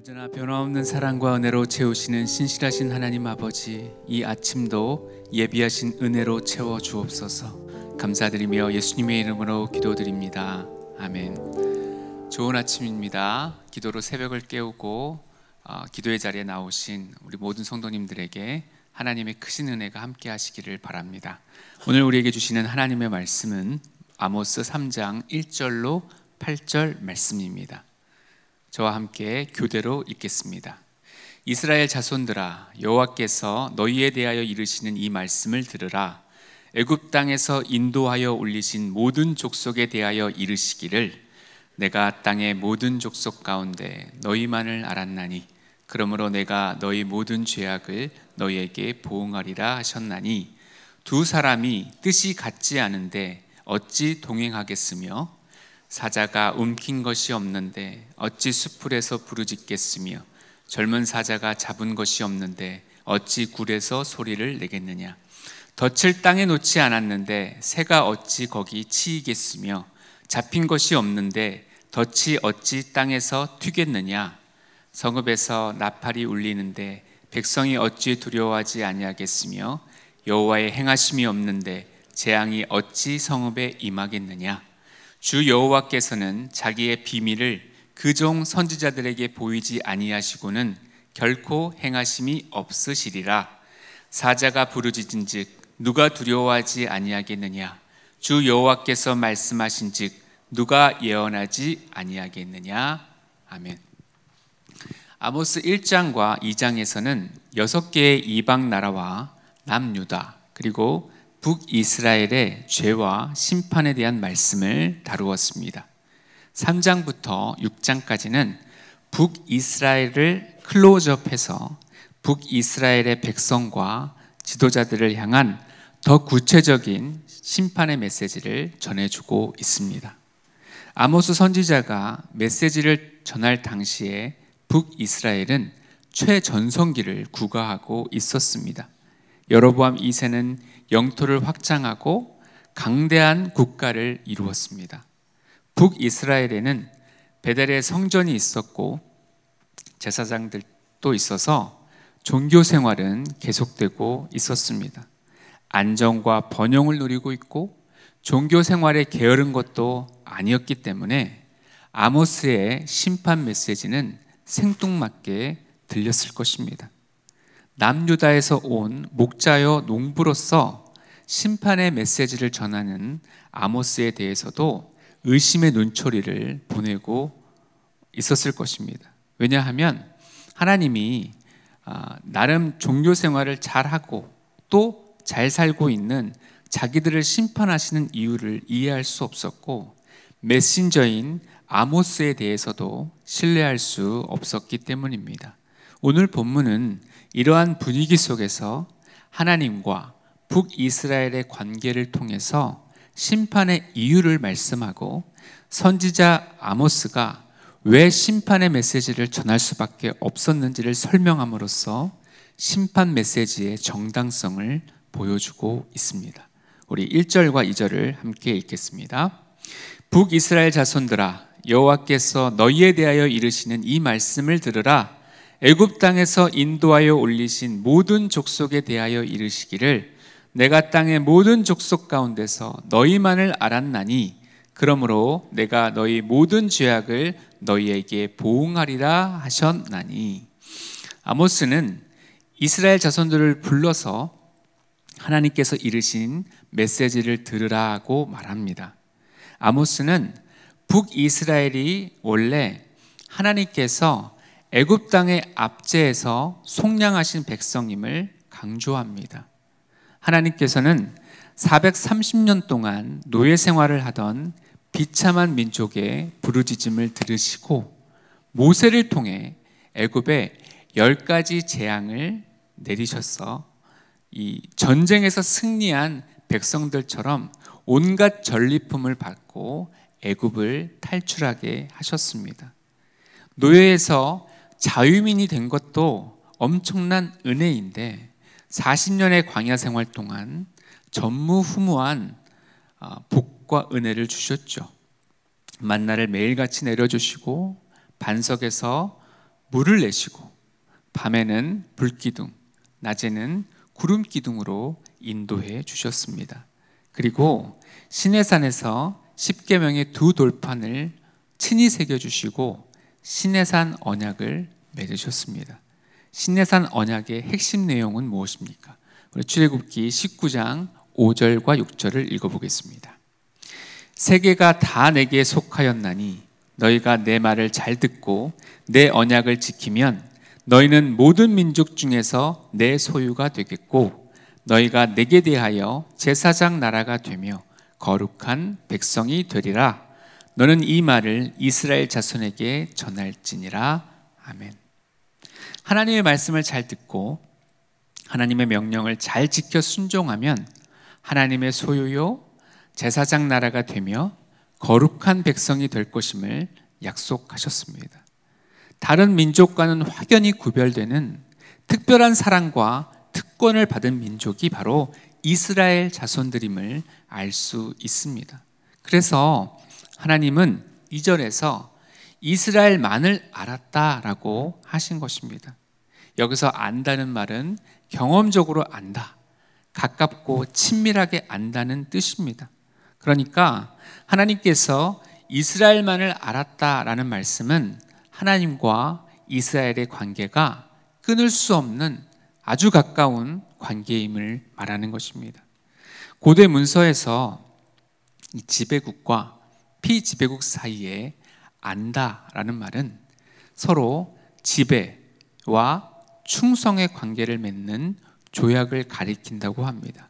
언제나 변함없는 사랑과 은혜로 채우시는 신실하신 하나님 아버지, 이 아침도 예비하신 은혜로 채워 주옵소서. 감사드리며 예수님의 이름으로 기도드립니다. 아멘. 좋은 아침입니다. 기도로 새벽을 깨우고 어, 기도의 자리에 나오신 우리 모든 성도님들에게 하나님의 크신 은혜가 함께 하시기를 바랍니다. 오늘 우리에게 주시는 하나님의 말씀은 아모스 3장 1절로 8절 말씀입니다. 저와 함께 교대로 읽겠습니다. 이스라엘 자손들아 여호와께서 너희에 대하여 이르시는 이 말씀을 들으라 애굽 땅에서 인도하여 올리신 모든 족속에 대하여 이르시기를 내가 땅의 모든 족속 가운데 너희만을 알았나니 그러므로 내가 너희 모든 죄악을 너희에게 보응하리라 하셨나니 두 사람이 뜻이 같지 않은데 어찌 동행하겠으며 사자가 움킨 것이 없는데 어찌 수풀에서 부르짖겠으며 젊은 사자가 잡은 것이 없는데 어찌 굴에서 소리를 내겠느냐? 덫을 땅에 놓지 않았는데 새가 어찌 거기 치이겠으며 잡힌 것이 없는데 덫이 어찌 땅에서 튀겠느냐? 성읍에서 나팔이 울리는데 백성이 어찌 두려워하지 아니하겠으며 여호와의 행하심이 없는데 재앙이 어찌 성읍에 임하겠느냐 주 여호와께서는 자기의 비밀을 그 종 선지자들에게 보이지 아니하시고는 결코 행하심이 없으시리라. 사자가 부르짖은즉 누가 두려워하지 아니하겠느냐? 주 여호와께서 말씀하신즉 누가 예언하지 아니하겠느냐? 아멘. 아모스 1장과 2장에서는 여섯 개의 이방 나라와 남유다 그리고 북이스라엘의 죄와 심판에 대한 말씀을 다루었습니다. 3장부터 6장까지는 북이스라엘을 클로즈업해서 북이스라엘의 백성과 지도자들을 향한 더 구체적인 심판의 메시지를 전해주고 있습니다. 아모스 선지자가 메시지를 전할 당시에 북이스라엘은 최전성기를 구가하고 있었습니다. 여로보암 2세는 영토를 확장하고 강대한 국가를 이루었습니다. 북이스라엘에는 베델의 성전이 있었고 제사장들도 있어서 종교 생활은 계속되고 있었습니다. 안정과 번영을 누리고 있고 종교 생활에 게으른 것도 아니었기 때문에 아모스의 심판 메시지는 생뚱맞게 들렸을 것입니다. 남유다에서 온 목자여 농부로서 심판의 메시지를 전하는 아모스에 대해서도 의심의 눈초리를 보내고 있었을 것입니다. 왜냐하면 하나님이 아, 나름 종교 생활을 잘하고 또 잘 살고 있는 자기들을 심판하시는 이유를 이해할 수 없었고 메신저인 아모스에 대해서도 신뢰할 수 없었기 때문입니다. 오늘 본문은 이러한 분위기 속에서 하나님과 북이스라엘의 관계를 통해서 심판의 이유를 말씀하고 선지자 아모스가 왜 심판의 메시지를 전할 수밖에 없었는지를 설명함으로써 심판 메시지의 정당성을 보여주고 있습니다. 우리 1절과 2절을 함께 읽겠습니다. 북이스라엘 자손들아 여호와께서 너희에 대하여 이르시는 이 말씀을 들으라 애굽 땅에서 인도하여 올리신 모든 족속에 대하여 이르시기를 내가 땅의 모든 족속 가운데서 너희만을 알았나니 그러므로 내가 너희 모든 죄악을 너희에게 보응하리라 하셨나니 아모스는 이스라엘 자손들을 불러서 하나님께서 이르신 메시지를 들으라고 말합니다. 아모스는 북이스라엘이 원래 하나님께서 애굽 땅의 압제에서 속량하신 백성임을 강조합니다. 하나님께서는 430년 동안 노예 생활을 하던 비참한 민족의 부르짖음을 들으시고 모세를 통해 애굽에 열 가지 재앙을 내리셨어 이 전쟁에서 승리한 백성들처럼 온갖 전리품을 받고 애굽을 탈출하게 하셨습니다. 노예에서 자유민이 된 것도 엄청난 은혜인데 40년의 광야 생활 동안 전무후무한 아, 복과 은혜를 주셨죠. 만나를 매일같이 내려주시고 반석에서 물을 내시고 밤에는 불기둥, 낮에는 구름 기둥으로 인도해 주셨습니다. 그리고 시내산에서 십계명의 두 돌판을 친히 새겨 주시고 시내산 언약을 맺으셨습니다. 시내산 언약의 핵심 내용은 무엇입니까? 우리 출애굽기 19장 5절과 6절을 읽어보겠습니다. 세계가 다 내게 속하였나니 너희가 내 말을 잘 듣고 내 언약을 지키면 너희는 모든 민족 중에서 내 소유가 되겠고 너희가 내게 대하여 제사장 나라가 되며 거룩한 백성이 되리라. 너는 이 말을 이스라엘 자손에게 전할지니라. 아멘. 하나님의 말씀을 잘 듣고 하나님의 명령을 잘 지켜 순종하면 하나님의 소유요 제사장 나라가 되며 거룩한 백성이 될 것임을 약속하셨습니다. 다른 민족과는 확연히 구별되는 특별한 사랑과 특권을 받은 민족이 바로 이스라엘 자손들임을 알 수 있습니다. 그래서 하나님은 2절에서 이스라엘만을 알았다라고 하신 것입니다. 여기서 안다는 말은 경험적으로 안다, 가깝고 친밀하게 안다는 뜻입니다. 그러니까 하나님께서 이스라엘만을 알았다라는 말씀은 하나님과 이스라엘의 관계가 끊을 수 없는 아주 가까운 관계임을 말하는 것입니다. 고대 문서에서 지배국과 피지배국 사이에 안다라는 말은 서로 지배와 충성의 관계를 맺는 조약을 가리킨다고 합니다.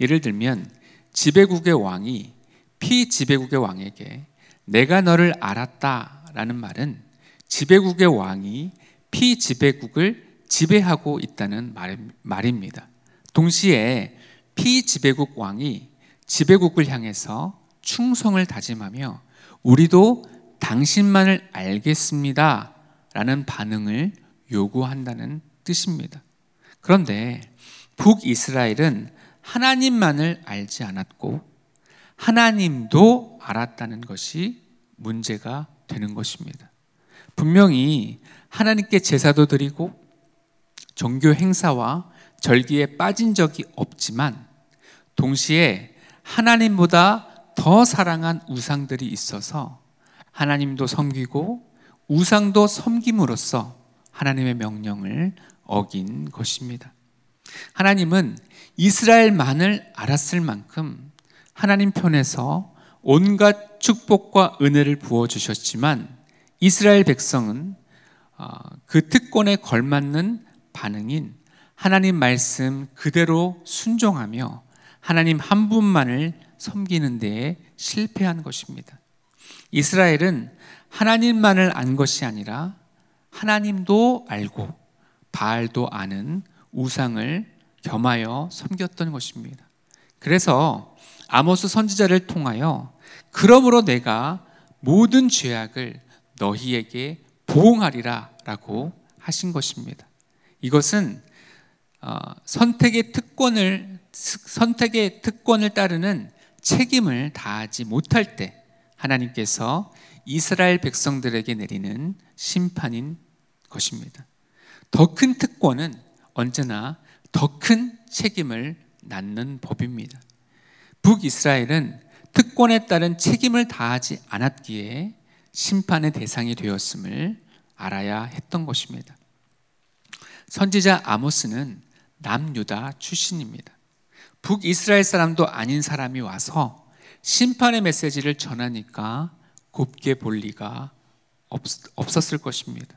예를 들면 지배국의 왕이 피지배국의 왕에게 내가 너를 알았다라는 말은 지배국의 왕이 피지배국을 지배하고 있다는 말입니다. 동시에 피지배국 왕이 지배국을 향해서 충성을 다짐하며 우리도 당신만을 알겠습니다. 라는 반응을 요구한다는 뜻입니다. 그런데 북이스라엘은 하나님만을 알지 않았고 하나님도 알았다는 것이 문제가 되는 것입니다. 분명히 하나님께 제사도 드리고 종교 행사와 절기에 빠진 적이 없지만 동시에 하나님보다 더 사랑한 우상들이 있어서 하나님도 섬기고 우상도 섬김으로써 하나님의 명령을 어긴 것입니다. 하나님은 이스라엘만을 알았을 만큼 하나님 편에서 온갖 축복과 은혜를 부어 주셨지만 이스라엘 백성은 어, 그 특권에 걸맞는 반응인 하나님 말씀 그대로 순종하며 하나님 한 분만을 섬기는 데에 실패한 것입니다. 이스라엘은 하나님만을 안 것이 아니라 하나님도 알고 바알도 아는 우상을 겸하여 섬겼던 것입니다. 그래서 아모스 선지자를 통하여 그러므로 내가 모든 죄악을 너희에게 보응하리라 라고 하신 것입니다. 이것은 어, 선택의 특권을 선택의 특권을 따르는 책임을 다하지 못할 때 하나님께서 이스라엘 백성들에게 내리는 심판인 것입니다. 더 큰 특권은 언제나 더 큰 책임을 낳는 법입니다. 북이스라엘은 특권에 따른 책임을 다하지 않았기에 심판의 대상이 되었음을 알아야 했던 것입니다. 선지자 아모스는 남유다 출신입니다. 북이스라엘 사람도 아닌 사람이 와서 심판의 메시지를 전하니까 곱게 볼 리가 없, 없었을 것입니다.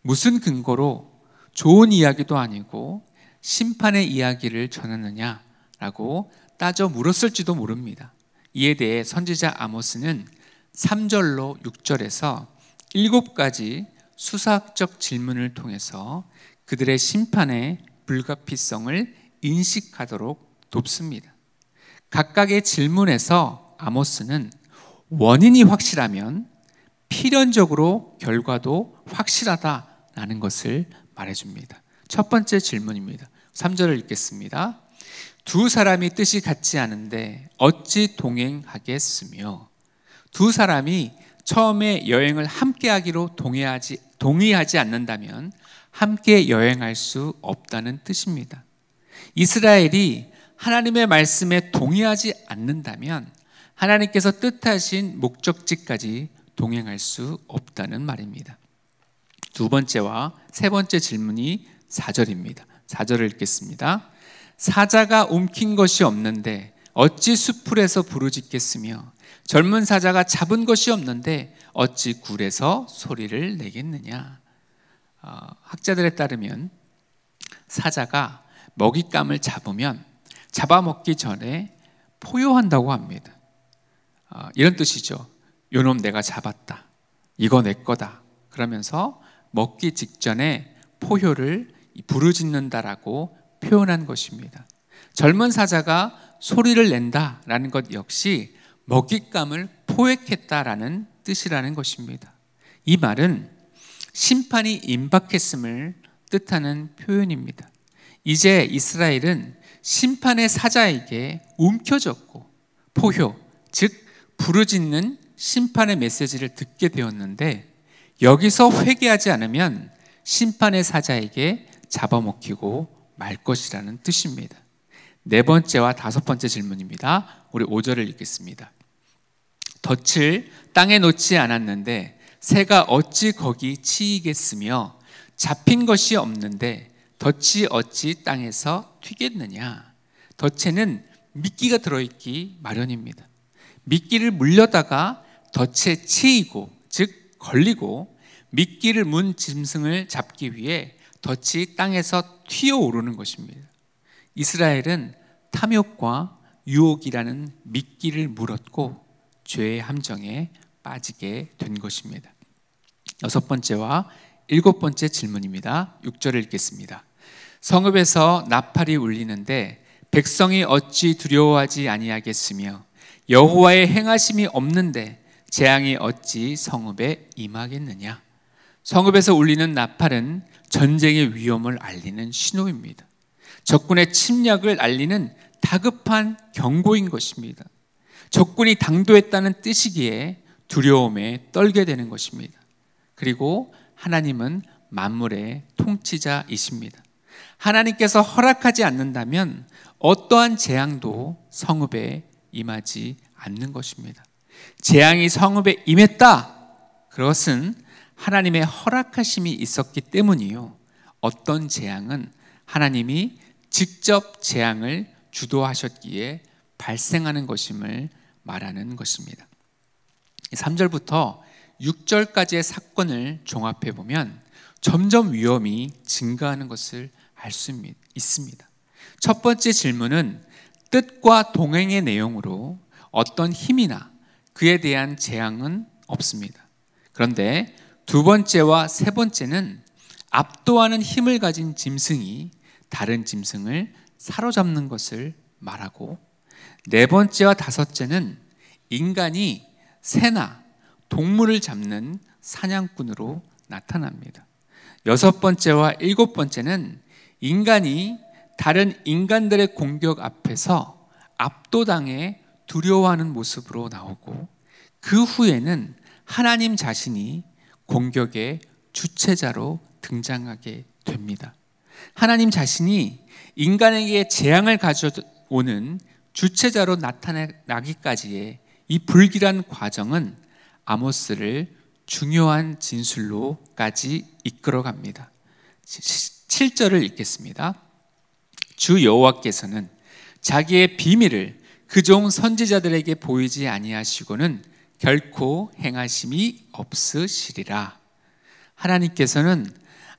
무슨 근거로 좋은 이야기도 아니고 심판의 이야기를 전하느냐라고 따져 물었을지도 모릅니다. 이에 대해 선지자 아모스는 3절로 6절에서 일곱 가지 수사학적 질문을 통해서 그들의 심판의 불가피성을 인식하도록 돕습니다. 각각의 질문에서 아모스는 원인이 확실하면 필연적으로 결과도 확실하다라는 것을 말해줍니다. 첫 번째 질문입니다. 3절을 읽겠습니다. 두 사람이 뜻이 같지 않은데 어찌 동행하겠으며 두 사람이 처음에 여행을 함께 하기로 동의하지 동의하지 않는다면 함께 여행할 수 없다는 뜻입니다. 이스라엘이 하나님의 말씀에 동의하지 않는다면 하나님께서 뜻하신 목적지까지 동행할 수 없다는 말입니다. 두 번째와 세 번째 질문이 4절입니다. 4절을 읽겠습니다. 사자가 움킨 것이 없는데 어찌 수풀에서 부르짖겠으며 젊은 사자가 잡은 것이 없는데 어찌 굴에서 소리를 내겠느냐. 어, 학자들에 따르면 사자가 먹잇감을 잡으면 잡아먹기 전에 포효한다고 합니다. 어, 이런 뜻이죠. 요놈 내가 잡았다. 이거 내 거다. 그러면서 먹기 직전에 포효를 부르짖는다라고 표현한 것입니다. 젊은 사자가 소리를 낸다라는 것 역시 먹잇감을 포획했다라는 뜻이라는 것입니다. 이 말은 심판이 임박했음을 뜻하는 표현입니다. 이제 이스라엘은 심판의 사자에게 움켜졌고 포효, 즉 부르짖는 심판의 메시지를 듣게 되었는데 여기서 회개하지 않으면 심판의 사자에게 잡아먹히고 말 것이라는 뜻입니다. 네 번째와 다섯 번째 질문입니다. 우리 5절을 읽겠습니다. 덫을 땅에 놓지 않았는데 새가 어찌 거기 치이겠으며 잡힌 것이 없는데 덫이 어찌 땅에서 튀겠느냐. 덫에는 미끼가 들어있기 마련입니다. 미끼를 물려다가 덫에 치이고 즉 걸리고 미끼를 문 짐승을 잡기 위해 덫이 땅에서 튀어오르는 것입니다. 이스라엘은 탐욕과 유혹이라는 미끼를 물었고 죄의 함정에 빠지게 된 것입니다. 여섯 번째와 일곱 번째 질문입니다. 6절을 읽겠습니다. 성읍에서 나팔이 울리는데 백성이 어찌 두려워하지 아니하겠으며 여호와의 행하심이 없는데 재앙이 어찌 성읍에 임하겠느냐? 성읍에서 울리는 나팔은 전쟁의 위험을 알리는 신호입니다. 적군의 침략을 알리는 다급한 경고인 것입니다. 적군이 당도했다는 뜻이기에 두려움에 떨게 되는 것입니다. 그리고 하나님은 만물의 통치자이십니다. 하나님께서 허락하지 않는다면 어떠한 재앙도 성읍에 임하지 않는 것입니다. 재앙이 성읍에 임했다. 그것은 하나님의 허락하심이 있었기 때문이요. 어떤 재앙은 하나님이 직접 재앙을 주도하셨기에 발생하는 것임을 말하는 것입니다. 3절부터 6절까지의 사건을 종합해 보면 점점 위험이 증가하는 것을 알 수 있습니다. 첫 번째 질문은 뜻과 동행의 내용으로 어떤 힘이나 그에 대한 재앙은 없습니다. 그런데 두 번째와 세 번째는 압도하는 힘을 가진 짐승이 다른 짐승을 사로잡는 것을 말하고 네 번째와 다섯째는 인간이 새나 동물을 잡는 사냥꾼으로 나타납니다. 여섯 번째와 일곱 번째는 인간이 다른 인간들의 공격 앞에서 압도당해 두려워하는 모습으로 나오고 그 후에는 하나님 자신이 공격의 주체자로 등장하게 됩니다. 하나님 자신이 인간에게 재앙을 가져오는 주체자로 나타나기까지의 이 불길한 과정은 아모스를 중요한 진술로까지 이끌어 갑니다. 7절을 읽겠습니다. 주 여호와께서는 자기의 비밀을 그 종 선지자들에게 보이지 아니하시고는 결코 행하심이 없으시리라. 하나님께서는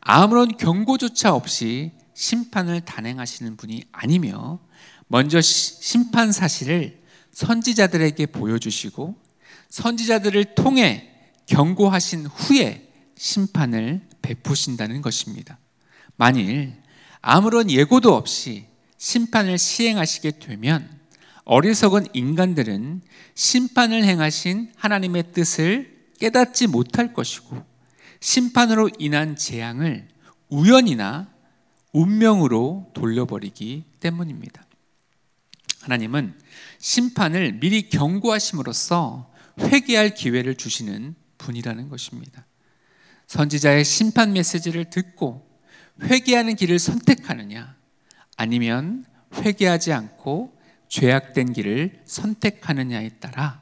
아무런 경고조차 없이 심판을 단행하시는 분이 아니며 먼저 심판 사실을 선지자들에게 보여주시고 선지자들을 통해 경고하신 후에 심판을 베푸신다는 것입니다. 만일 아무런 예고도 없이 심판을 시행하시게 되면 어리석은 인간들은 심판을 행하신 하나님의 뜻을 깨닫지 못할 것이고 심판으로 인한 재앙을 우연이나 운명으로 돌려버리기 때문입니다. 하나님은 심판을 미리 경고하심으로써 회개할 기회를 주시는 분이라는 것입니다. 선지자의 심판 메시지를 듣고 회개하는 길을 선택하느냐 아니면 회개하지 않고 죄악된 길을 선택하느냐에 따라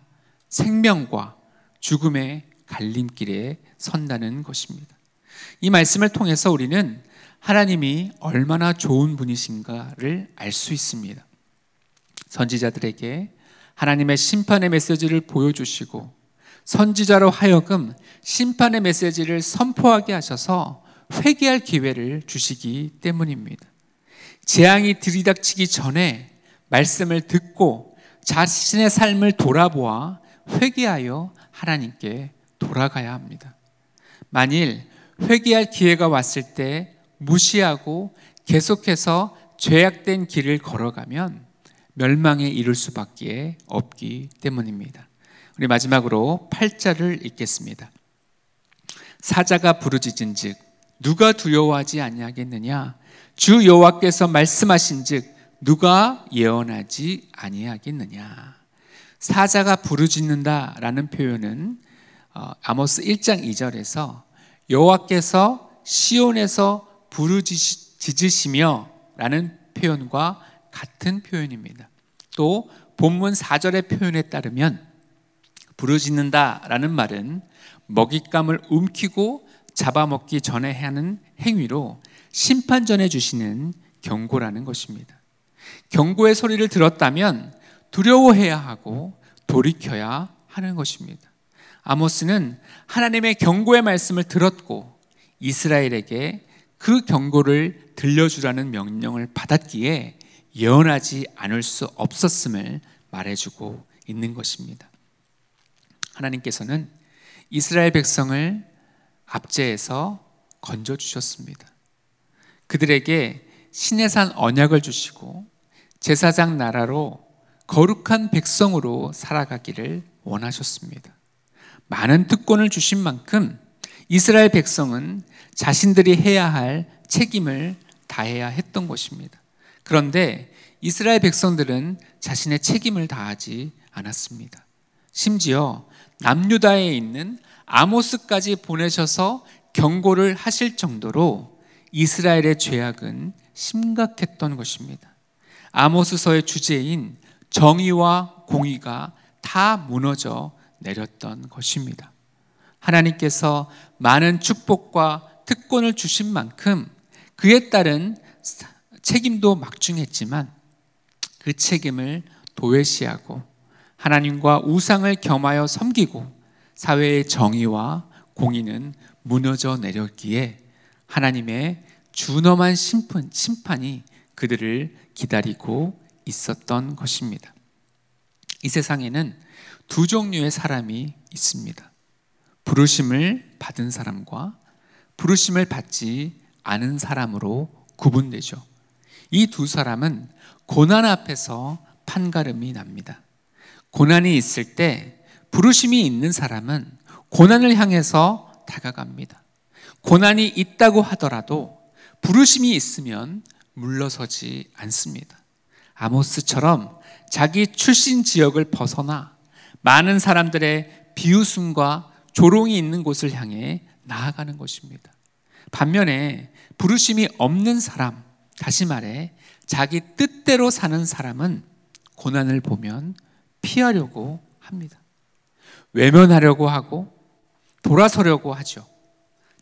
생명과 죽음의 갈림길에 선다는 것입니다. 이 말씀을 통해서 우리는 하나님이 얼마나 좋은 분이신가를 알 수 있습니다. 선지자들에게 하나님의 심판의 메시지를 보여주시고 선지자로 하여금 심판의 메시지를 선포하게 하셔서 회개할 기회를 주시기 때문입니다. 재앙이 들이닥치기 전에 말씀을 듣고 자신의 삶을 돌아보아 회개하여 하나님께 돌아가야 합니다. 만일 회개할 기회가 왔을 때 무시하고 계속해서 죄악된 길을 걸어가면 멸망에 이를 수밖에 없기 때문입니다. 우리 마지막으로 8절을 읽겠습니다. 사자가 부르짖은즉 누가 두려워하지 아니하겠느냐 주 여호와께서 말씀하신즉 누가 예언하지 아니하겠느냐 사자가 부르짖는다라는 표현은 어, 아모스 1장 2절에서 여호와께서 시온에서 부르짖으시며 라는 표현과 같은 표현입니다. 또 본문 4절의 표현에 따르면 부르짖는다 라는 말은 먹잇감을 움키고 잡아먹기 전에 하는 행위로 심판 전에 주시는 경고라는 것입니다. 경고의 소리를 들었다면 두려워해야 하고 돌이켜야 하는 것입니다. 아모스는 하나님의 경고의 말씀을 들었고 이스라엘에게 그 경고를 들려주라는 명령을 받았기에 예언하지 않을 수 없었음을 말해주고 있는 것입니다. 하나님께서는 이스라엘 백성을 압제에서 건져 주셨습니다. 그들에게 신의 산 언약을 주시고 제사장 나라로 거룩한 백성으로 살아가기를 원하셨습니다. 많은 특권을 주신 만큼 이스라엘 백성은 자신들이 해야 할 책임을 다해야 했던 것입니다. 그런데 이스라엘 백성들은 자신의 책임을 다하지 않았습니다. 심지어 남유다에 있는 아모스까지 보내셔서 경고를 하실 정도로 이스라엘의 죄악은 심각했던 것입니다. 아모스서의 주제인 정의와 공의가 다 무너져 내렸던 것입니다. 하나님께서 많은 축복과 특권을 주신 만큼 그에 따른 책임도 막중했지만 그 책임을 도외시하고 하나님과 우상을 겸하여 섬기고 사회의 정의와 공의는 무너져 내렸기에 하나님의 준엄한 심판, 심판이 그들을 기다리고 있었던 것입니다. 이 세상에는 두 종류의 사람이 있습니다. 부르심을 받은 사람과 부르심을 받지 않은 사람으로 구분되죠. 이 두 사람은 고난 앞에서 판가름이 납니다. 고난이 있을 때 부르심이 있는 사람은 고난을 향해서 다가갑니다. 고난이 있다고 하더라도 부르심이 있으면 물러서지 않습니다. 아모스처럼 자기 출신 지역을 벗어나 많은 사람들의 비웃음과 조롱이 있는 곳을 향해 나아가는 것입니다. 반면에 부르심이 없는 사람, 다시 말해 자기 뜻대로 사는 사람은 고난을 보면 피하려고 합니다. 외면하려고 하고 돌아서려고 하죠.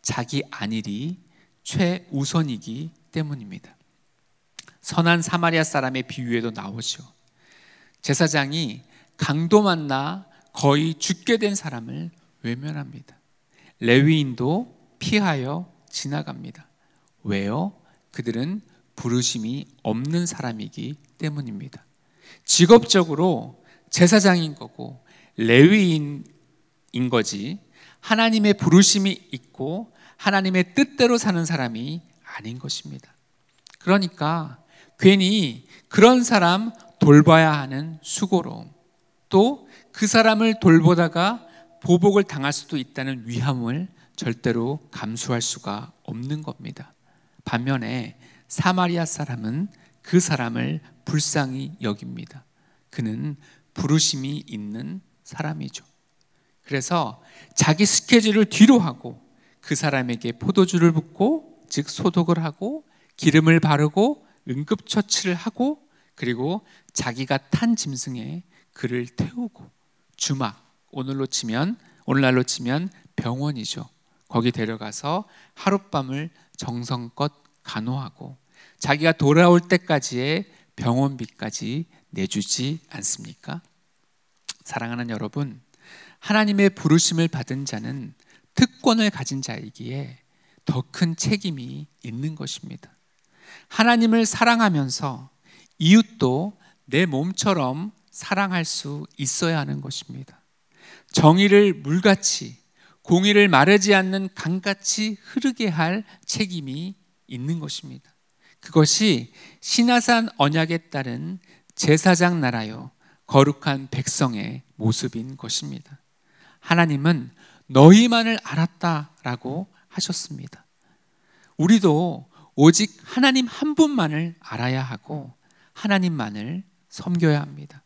자기 안일이 최우선이기 때문입니다. 선한 사마리아 사람의 비유에도 나오죠. 제사장이 강도 만나 거의 죽게 된 사람을 외면합니다. 레위인도 피하여 지나갑니다. 왜요? 그들은 부르심이 없는 사람이기 때문입니다. 직업적으로 제사장인 거고 레위인인 거지 하나님의 부르심이 있고 하나님의 뜻대로 사는 사람이 아닌 것입니다. 그러니까 괜히 그런 사람 돌봐야 하는 수고로움 또 그 사람을 돌보다가 보복을 당할 수도 있다는 위험을 절대로 감수할 수가 없는 겁니다. 반면에 사마리아 사람은 그 사람을 불쌍히 여깁니다. 그는 부르심이 있는 사람이죠. 그래서 자기 스케줄을 뒤로 하고 그 사람에게 포도주를 붓고 즉 소독을 하고 기름을 바르고 응급처치를 하고 그리고 자기가 탄 짐승에 그를 태우고 주막 오늘로 치면 오늘날로 치면 병원이죠. 거기 데려가서 하룻밤을 정성껏 간호하고 자기가 돌아올 때까지의 병원비까지 내주지 않습니까? 사랑하는 여러분, 하나님의 부르심을 받은 자는 특권을 가진 자이기에 더 큰 책임이 있는 것입니다. 하나님을 사랑하면서 이웃도 내 몸처럼 사랑할 수 있어야 하는 것입니다. 정의를 물같이 공의를 마르지 않는 강같이 흐르게 할 책임이 있는 것입니다. 그것이 신하산 언약에 따른 제사장 나라요 거룩한 백성의 모습인 것입니다. 하나님은 너희만을 알았다라고 하셨습니다. 우리도 오직 하나님 한 분만을 알아야 하고 하나님만을 섬겨야 합니다.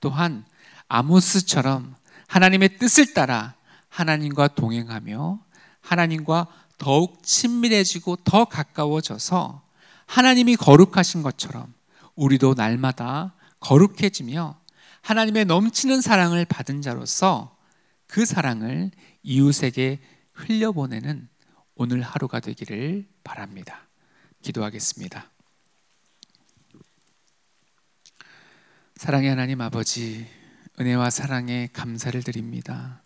또한 아모스처럼 하나님의 뜻을 따라 하나님과 동행하며 하나님과 더욱 친밀해지고 더 가까워져서 하나님이 거룩하신 것처럼 우리도 날마다 거룩해지며 하나님의 넘치는 사랑을 받은 자로서 그 사랑을 이웃에게 흘려보내는 오늘 하루가 되기를 바랍니다. 기도하겠습니다. 사랑의 하나님 아버지, 은혜와 사랑에 감사를 드립니다.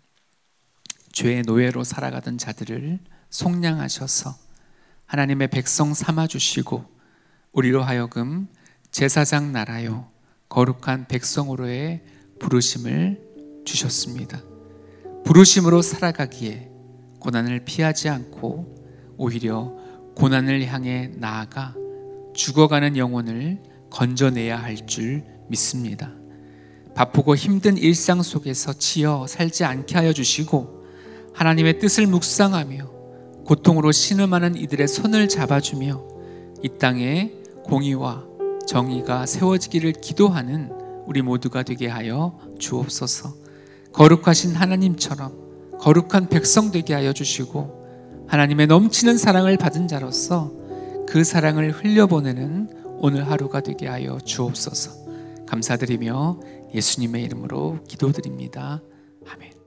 죄의 노예로 살아가던 자들을 속량하셔서 하나님의 백성 삼아 주시고 우리로 하여금 제사장 나라요 거룩한 백성으로의 부르심을 주셨습니다. 부르심으로 살아가기에 고난을 피하지 않고 오히려 고난을 향해 나아가 죽어가는 영혼을 건져내야 할 줄 믿습니다. 바쁘고 힘든 일상 속에서 치여 살지 않게 하여 주시고 하나님의 뜻을 묵상하며 고통으로 신음하는 이들의 손을 잡아주며 이 땅에 공의와 정의가 세워지기를 기도하는 우리 모두가 되게 하여 주옵소서. 거룩하신 하나님처럼 거룩한 백성 되게 하여 주시고 하나님의 넘치는 사랑을 받은 자로서 그 사랑을 흘려보내는 오늘 하루가 되게 하여 주옵소서. 감사드리며 예수님의 이름으로 기도드립니다. 아멘.